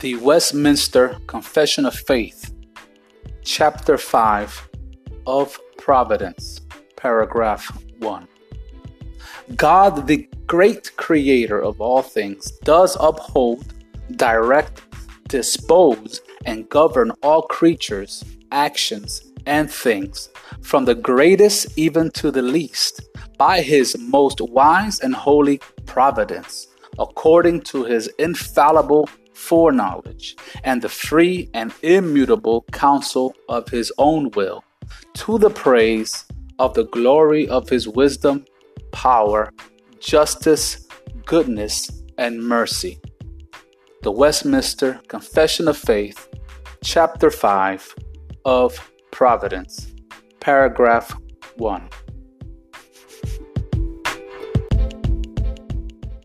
The Westminster Confession of Faith, Chapter 5 of Providence, Paragraph 1. God, the great creator of all things, does uphold, direct, dispose, and govern all creatures, actions, and things, from the greatest even to the least, by his most wise and holy providence, according to his infallible foreknowledge, and the free and immutable counsel of his own will, to the praise of the glory of his wisdom, power, justice, goodness, and mercy. The Westminster Confession of Faith, Chapter 5 of Providence, Paragraph 1.